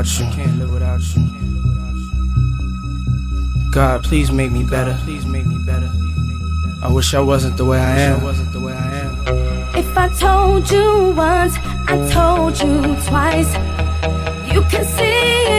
without you. Can't live without you. God, please make me better. Please make me better. I wish I wasn't the way I am. If I told you once, I told you twice. You can see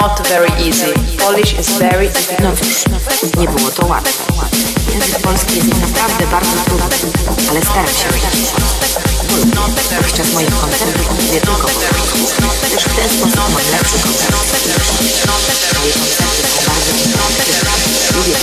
Not very easy. Polish is very difficult. Nie było to łatwe. Język polski jest naprawdę bardzo trudny, ale staram się. Podczas moich koncertów mówię tylko po polsku, w ten sposób mam lepszy kontakt Moje koncerty są bardzo. Lubię.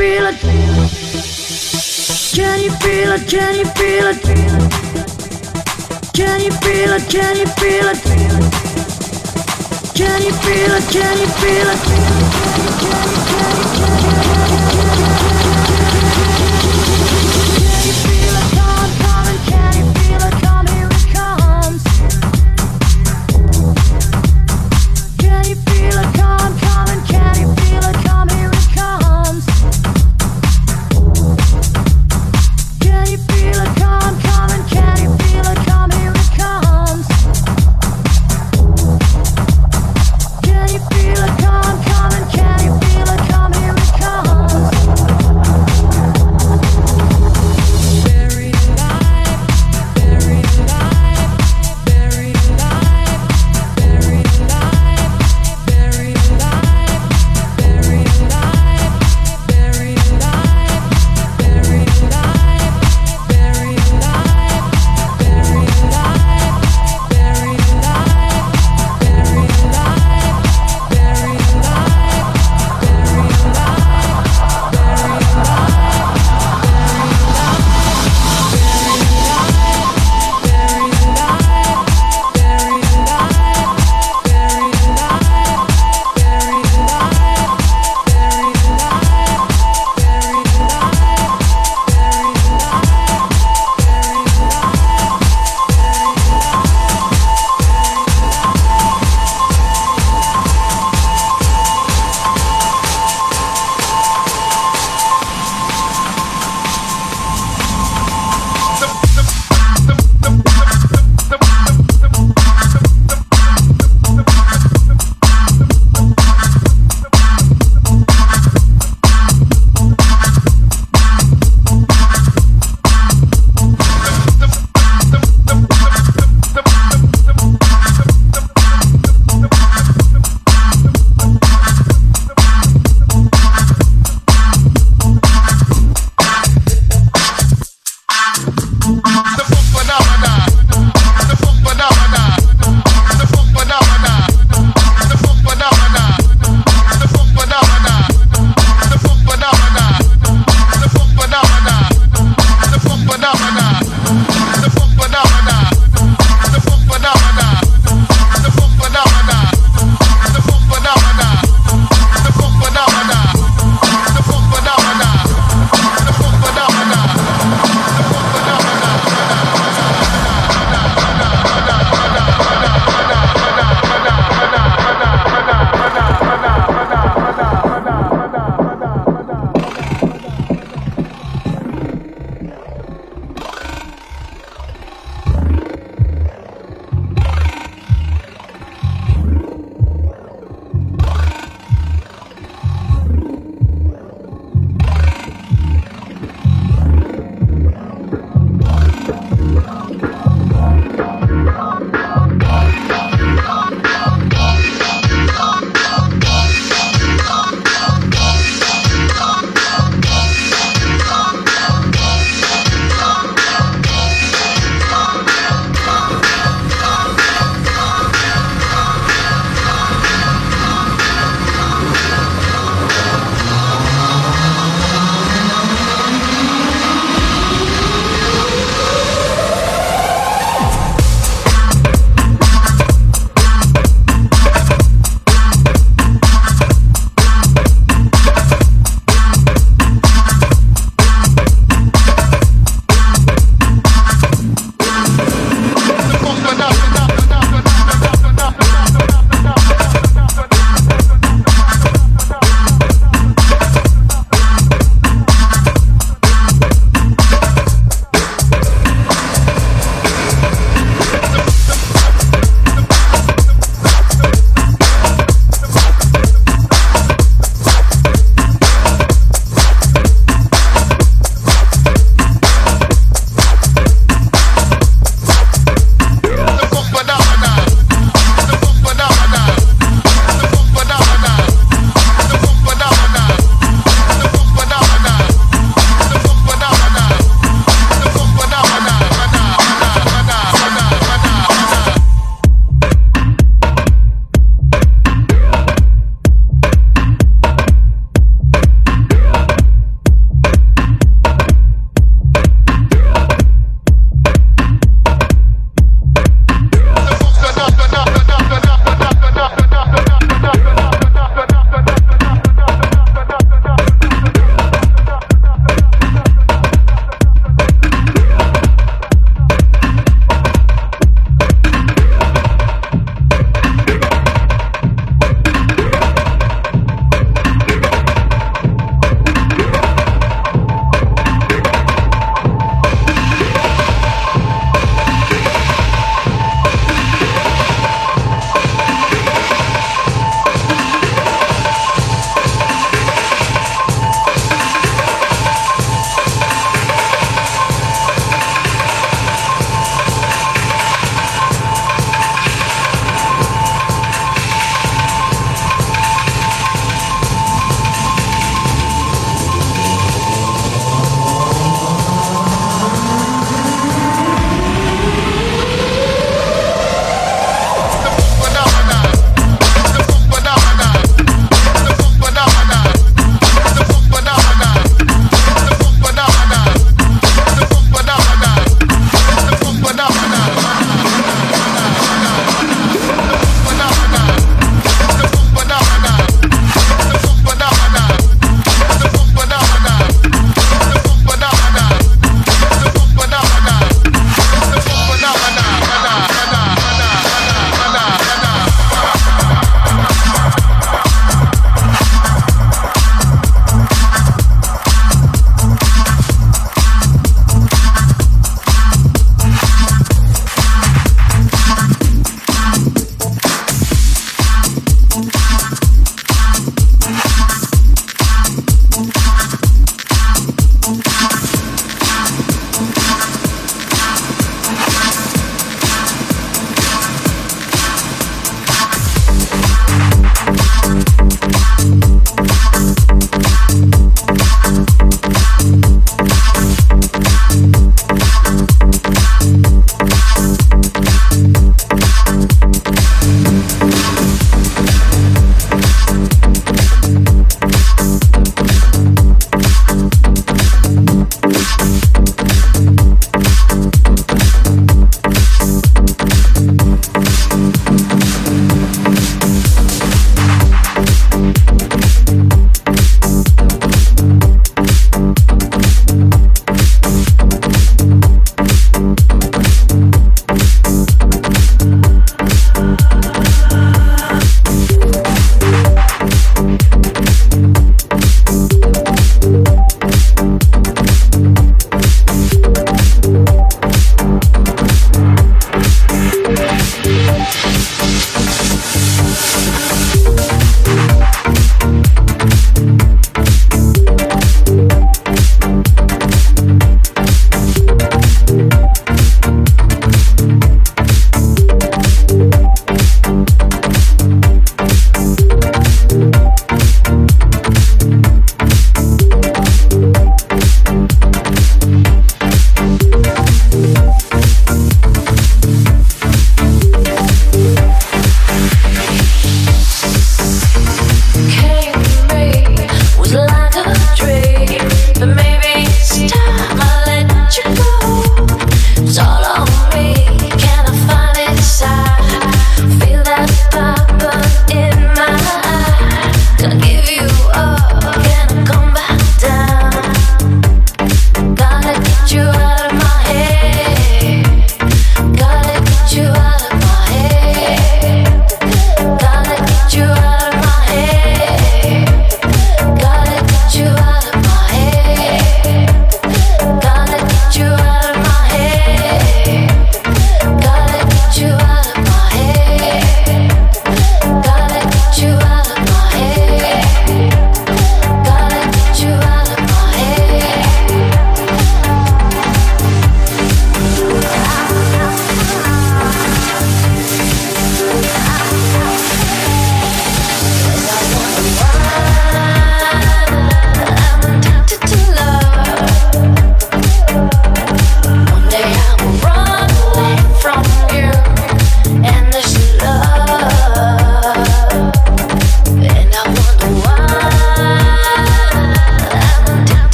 feel it? Can you feel it? Can you feel it? Can you feel it? Can you feel it? Can you feel it? Can you feel it? Can you feel it?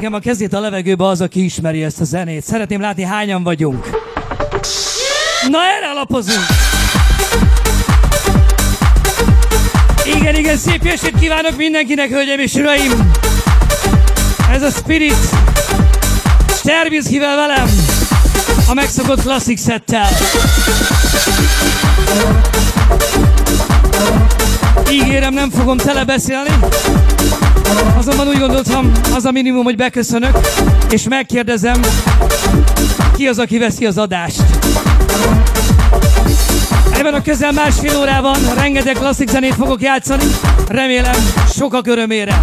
Nekem a kezét a levegőbe az, aki ismeri ezt a zenét. Szeretném látni, hányan vagyunk. Na erre alapozunk! Igen, igen, szép estét kívánok mindenkinek, hölgyeim és uraim! Ez a Spirit Sterbiszkivel velem, a megszokott klasszik szettel. Ígérem, nem fogom tele beszélni, azonban úgy gondoltam, az a minimum, hogy beköszönök, és megkérdezem, ki az, aki veszi az adást. Ebben a közel másfél órában rengeteg klasszik zenét fogok játszani, remélem sokak örömére.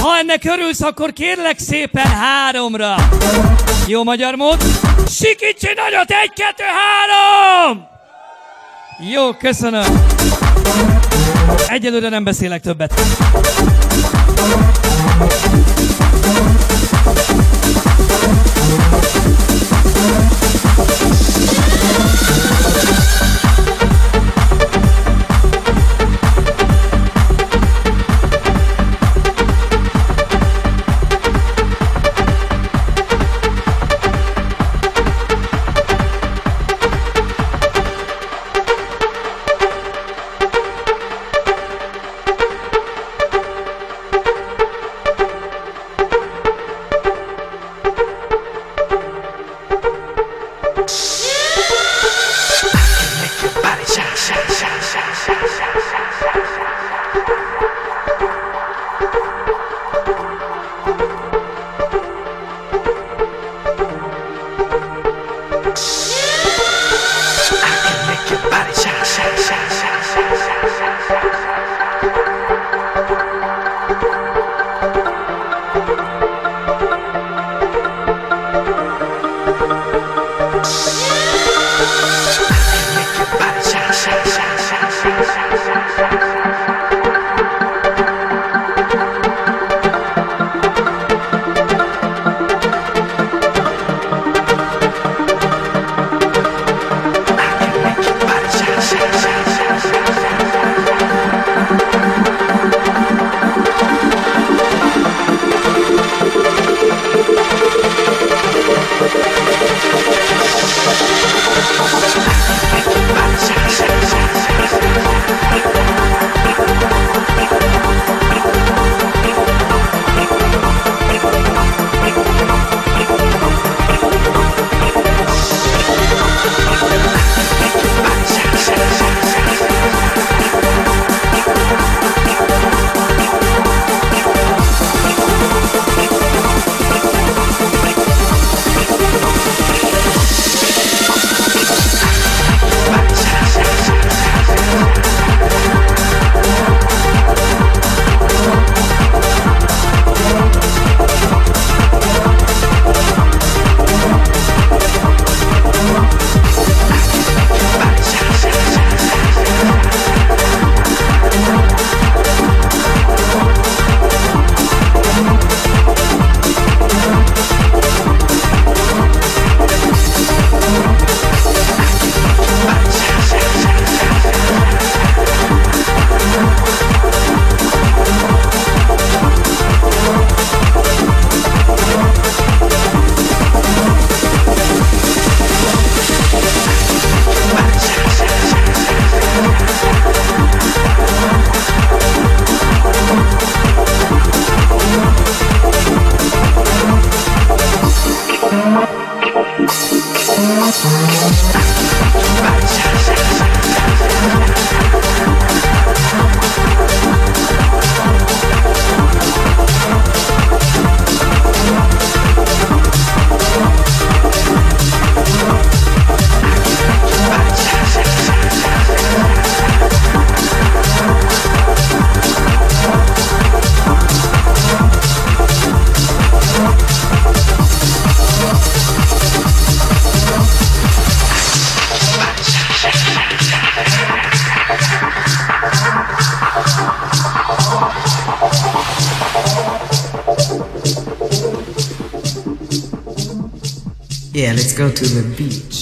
Ha ennek örülsz, akkor kérlek szépen háromra. Jó magyar mód? Sikítsi nagyot! Egy, kettő, három! Jó, köszönöm. Egyelőre nem beszélek többet. Thank you. Go to the beach.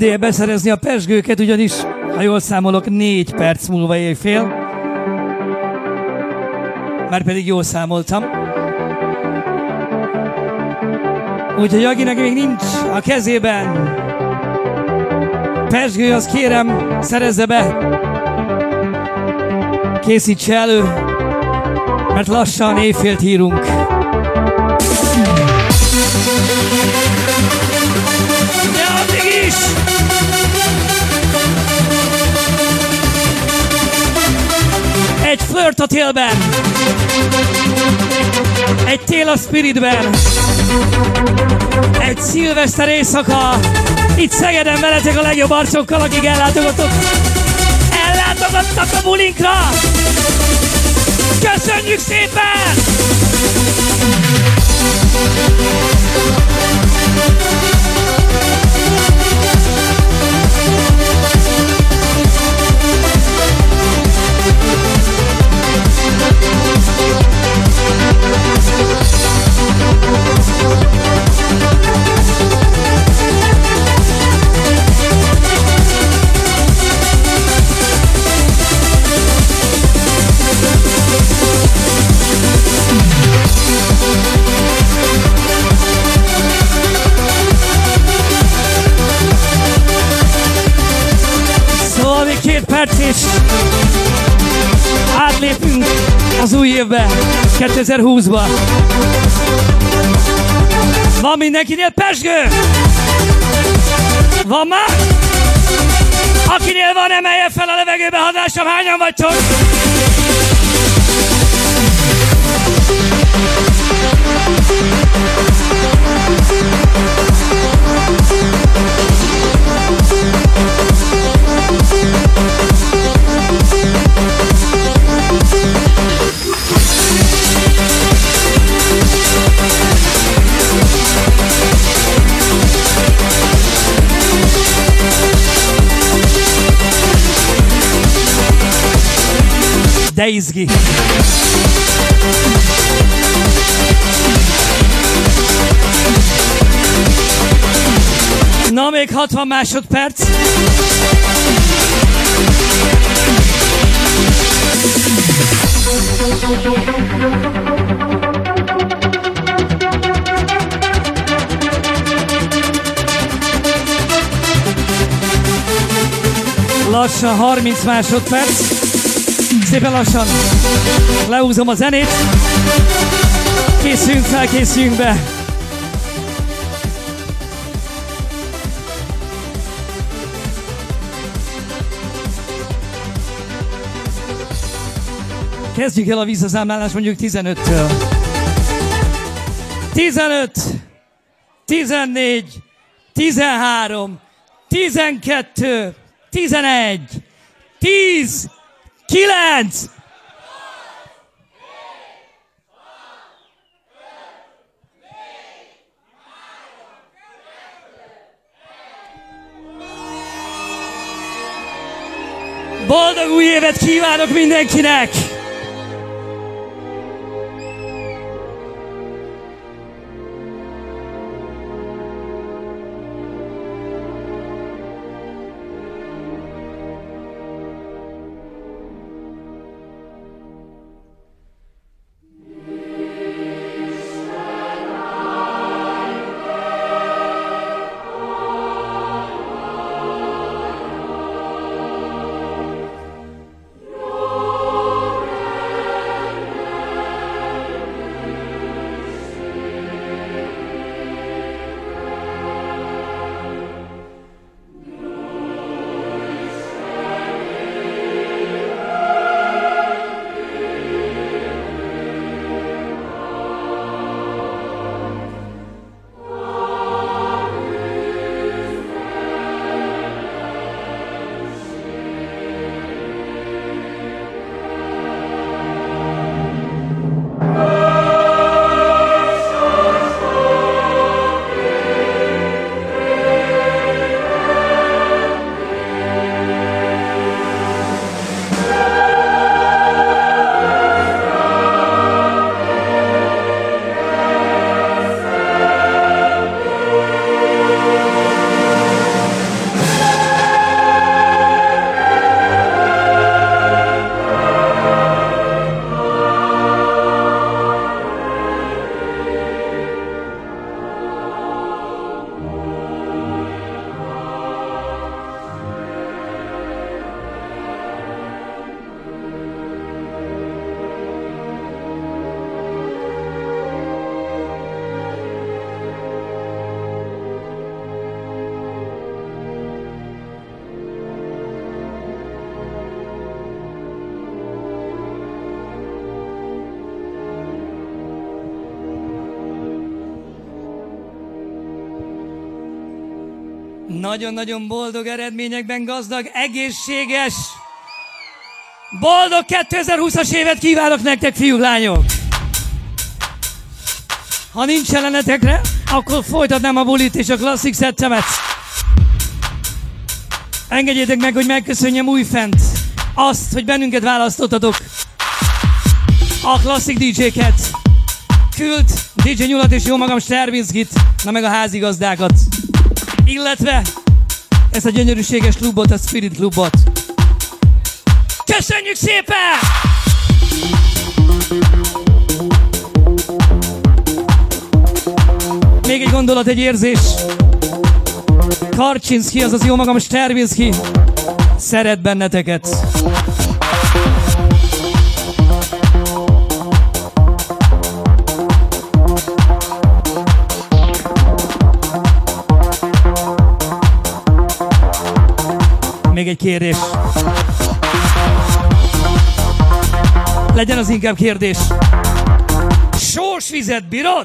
Ideje beszerezni a pesgőket, ugyanis, ha jól számolok, négy perc múlva éjfél. Már pedig jól számoltam. Úgyhogy akinek még nincs a kezében pesgő, az kérem, szerezze be. Készítse elő, mert lassan éjfélt írunk. A télben! Egy tél a spiritben! Egy szilveszter éjszaka! Itt Szegeden veletek a legjobb arcokkal, akik ellátogatott, ellátogattak a bulinkra! Köszönjük szépen! 2020-ba. Van mindenkinél pesgő? Van már? Akinél van, emelje fel a levegőbe, hadd lássam, hányan vagytok? De izgi. Na, még 60 másodperc. Lassan 30 másodperc. Szépen lassan leúzom a zenét. Készüljünk fel, készüljünk be. Kezdjük el a visszaszámlálást mondjuk 15-től. 15, 14, 13, 12, 11, 10, 9, Boldog új évet kívánok mindenkinek! Nagyon-nagyon boldog eredményekben gazdag, egészséges, boldog 2020-as évet kívánok nektek, fiúk, lányok! Ha nincs ellenetekre, akkor folytatnám a bulit és a klasszik szettemet. Engedjétek meg, hogy megköszönjem újfent azt, hogy bennünket választottatok. A klasszik DJ-ket. Kült, DJ Nyulat és jó magam Sterbinskit, na meg a házigazdákat. Illetve ezt a gyönyörűséges klubot, a Spirit klubot. Köszönjük szépen! Még egy gondolat, egy érzés. Karcsinski, azaz jó magam Sterbinski. Szeret benneteket. Még egy kérdés. Legyen az inkább kérdés. Sós vizet bírod?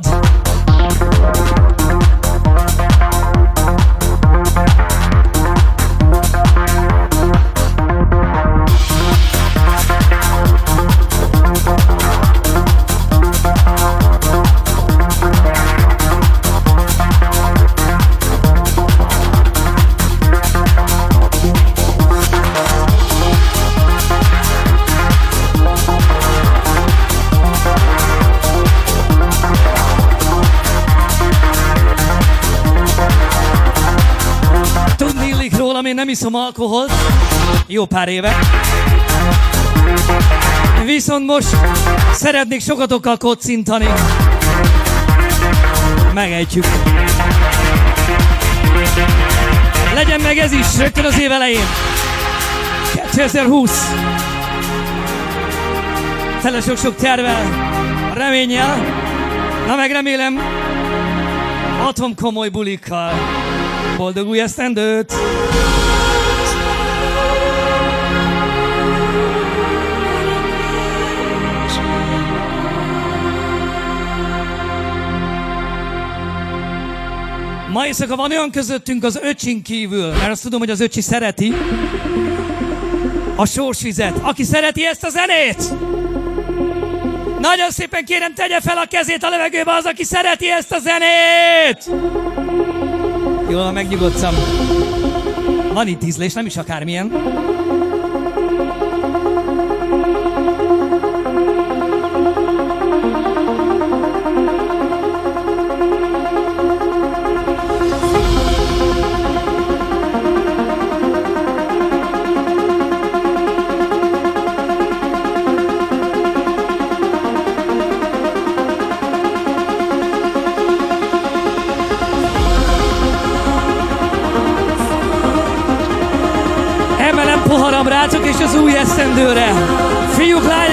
Nem iszom alkoholt. Jó pár éve. Viszont most szeretnék sokatokkal kocintani. Megejtjük. Legyen meg ez is rögtön az év elején. 2020. Tele sok-sok tervel, reménnyel, na meg remélem, atom komoly bulikkal. Boldog új esztendőt! Ma éjszaka van olyan közöttünk az öcsin kívül, mert azt tudom, hogy az öcsi szereti a sorsvizet. Aki szereti ezt a zenét? Nagyon szépen kérem, tegye fel a kezét a levegőbe az, aki szereti ezt a zenét! Jól, megnyugodtam. Van itt ízlés, nem is akármilyen. Poharam rácok és az új esztendőre. Fiúk, lányok!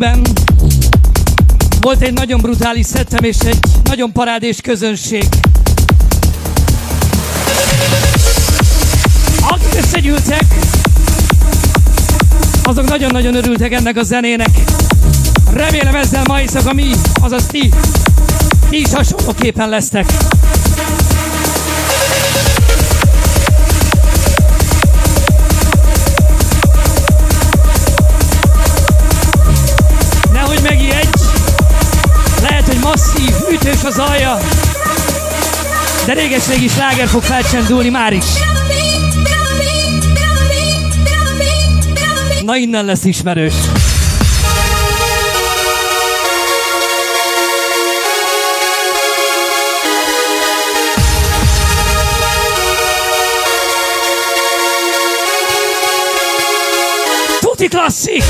Singben volt egy nagyon brutális szettem és egy nagyon parádés közönség. Akik összegyűltek, azok nagyon-nagyon örültek ennek a zenének. Remélem ezzel ma éjszaka mi, azaz ti, ti is hasonlóképpen lesztek. De réges-régi sláger fog felcsendulni már is. Na innen lesz ismerős. Tutti klasszik!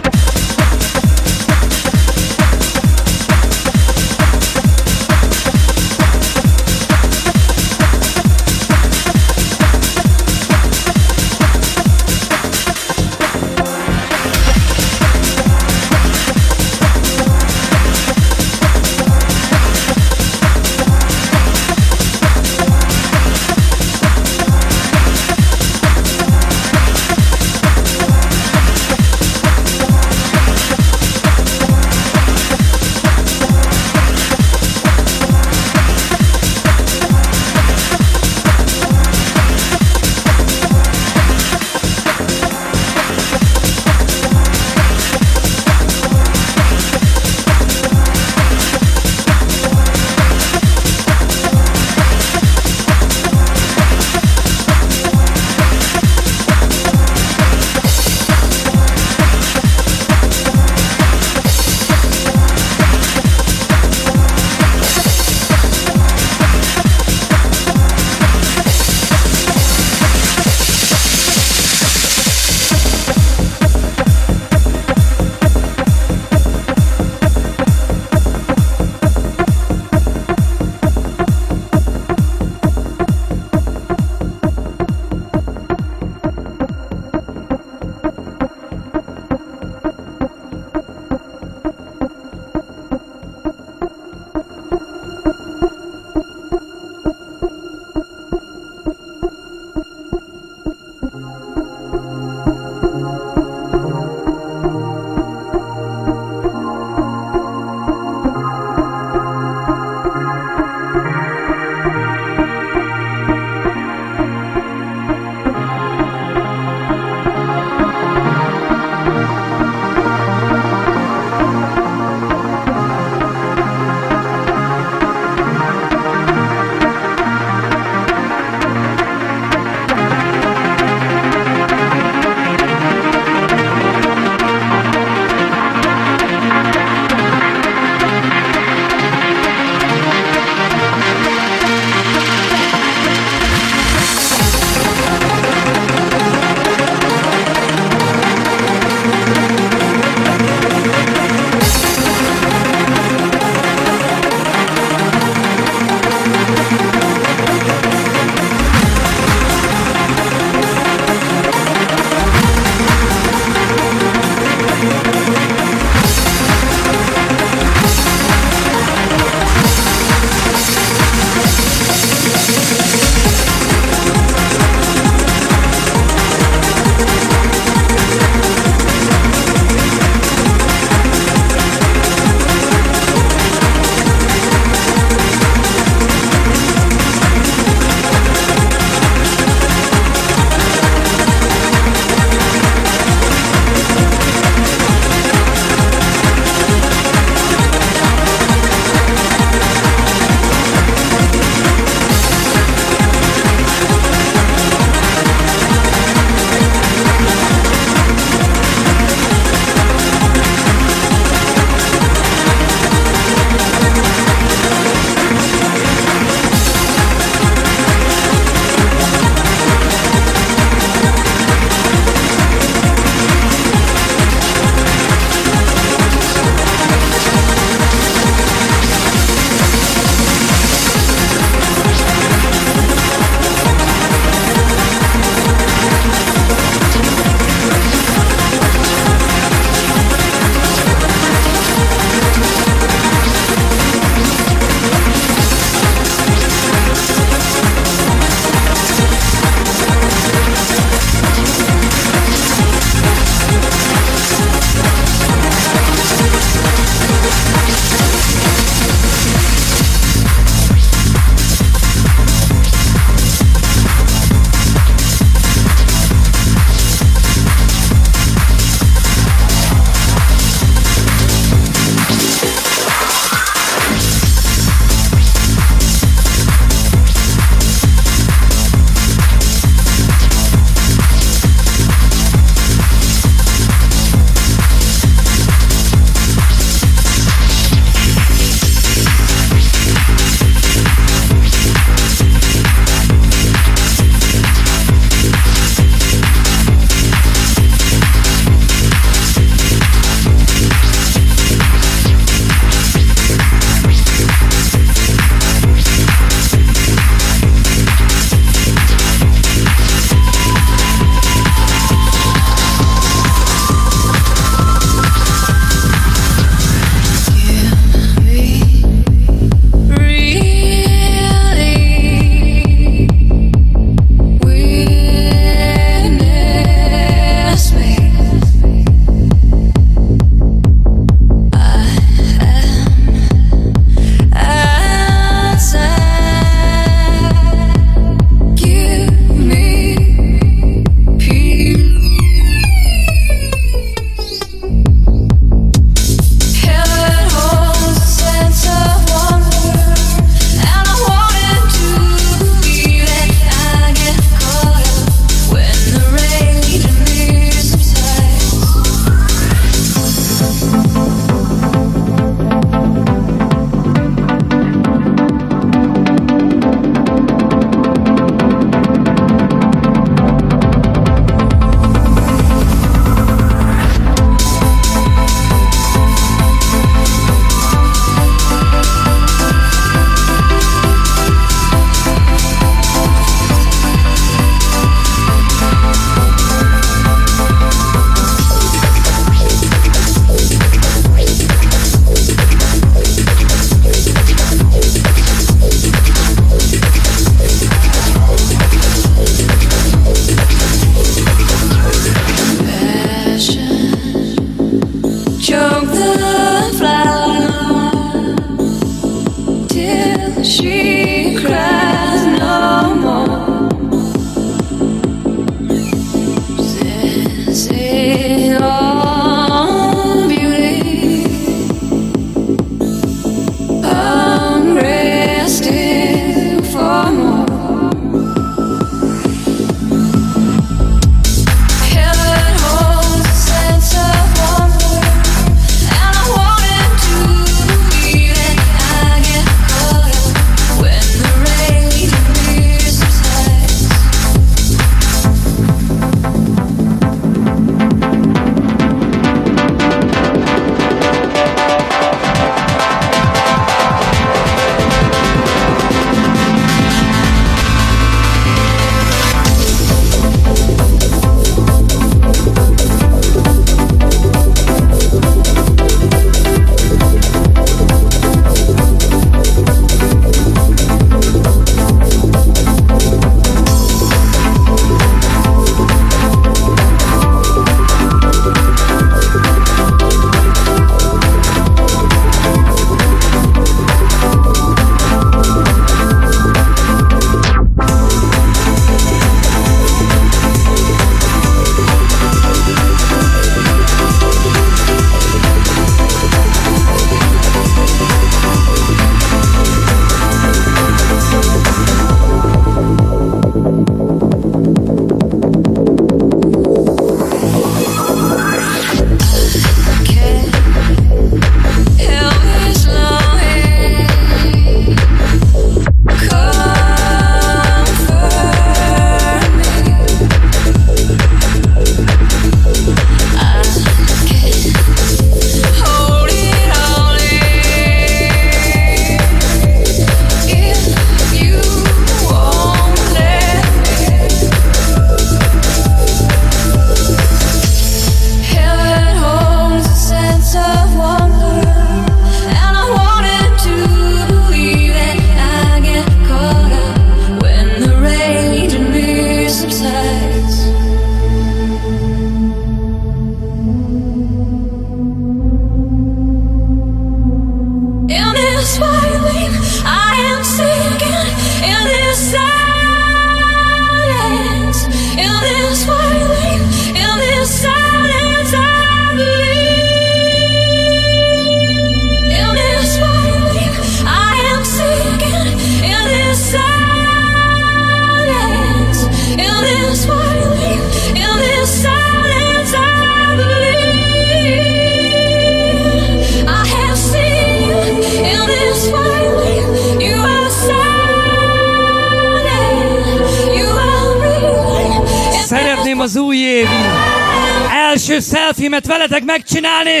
Selfiemet veletek megcsinálni.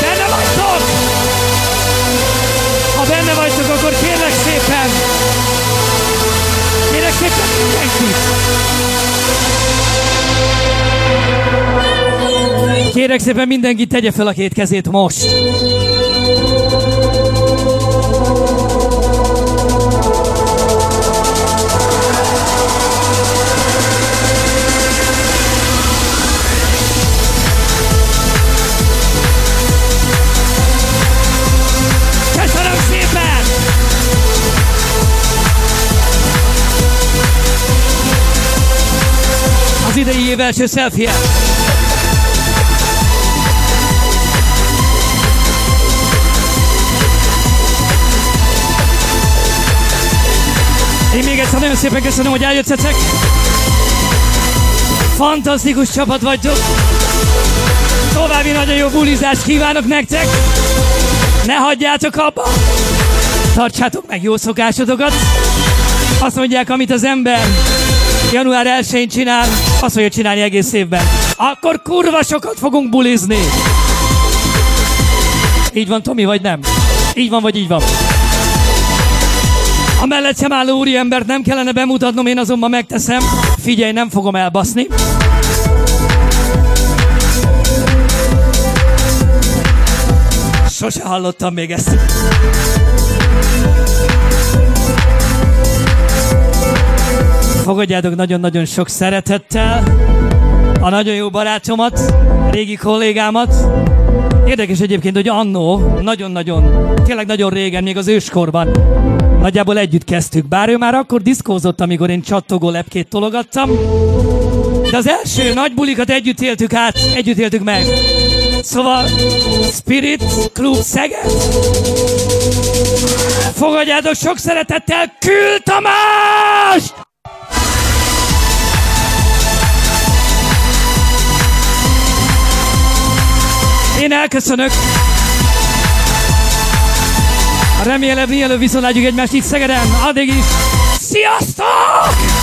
Benne vagytok? Ha benne vagytok, akkor kérlek szépen, kérlek szépen mindenkit. Kérek szépen mindenki tegye fel a két kezét most. Idei év első selfie Én még egyszer nagyon szépen köszönöm, hogy eljöttetek. Fantasztikus csapat vagytok. További nagyon jó bulizást kívánok nektek. Ne hagyjátok abba. Tartsátok meg jó szokásotokat. Azt mondják, amit az ember január 1-én csinál, azt fogja csinálni egész évben. Akkor kurva sokat fogunk bulizni. Így van, Tomi, vagy nem? Így van, vagy így van? A mellettem álló úriembert nem kellene bemutatnom, én azonban megteszem. Figyelj, nem fogom elbaszni. Sose hallottam még ezt. Fogadjátok nagyon-nagyon sok szeretettel a nagyon jó barátomat, régi kollégámat. Érdekes egyébként, hogy annó, nagyon-nagyon, tényleg nagyon régen, még az őskorban, nagyjából együtt kezdtük. Bár ő már akkor diszkózott, amikor én csattogó lepkét tologattam. De az első nagy bulikat együtt éltük át, együtt éltük meg. Szóval Spirit Club Szeged. Fogadjátok sok szeretettel Kül Tamás! Elköszönök. Remélem, mielőbb viszont egymást itt Szegeden. Addig is. Sziasztok!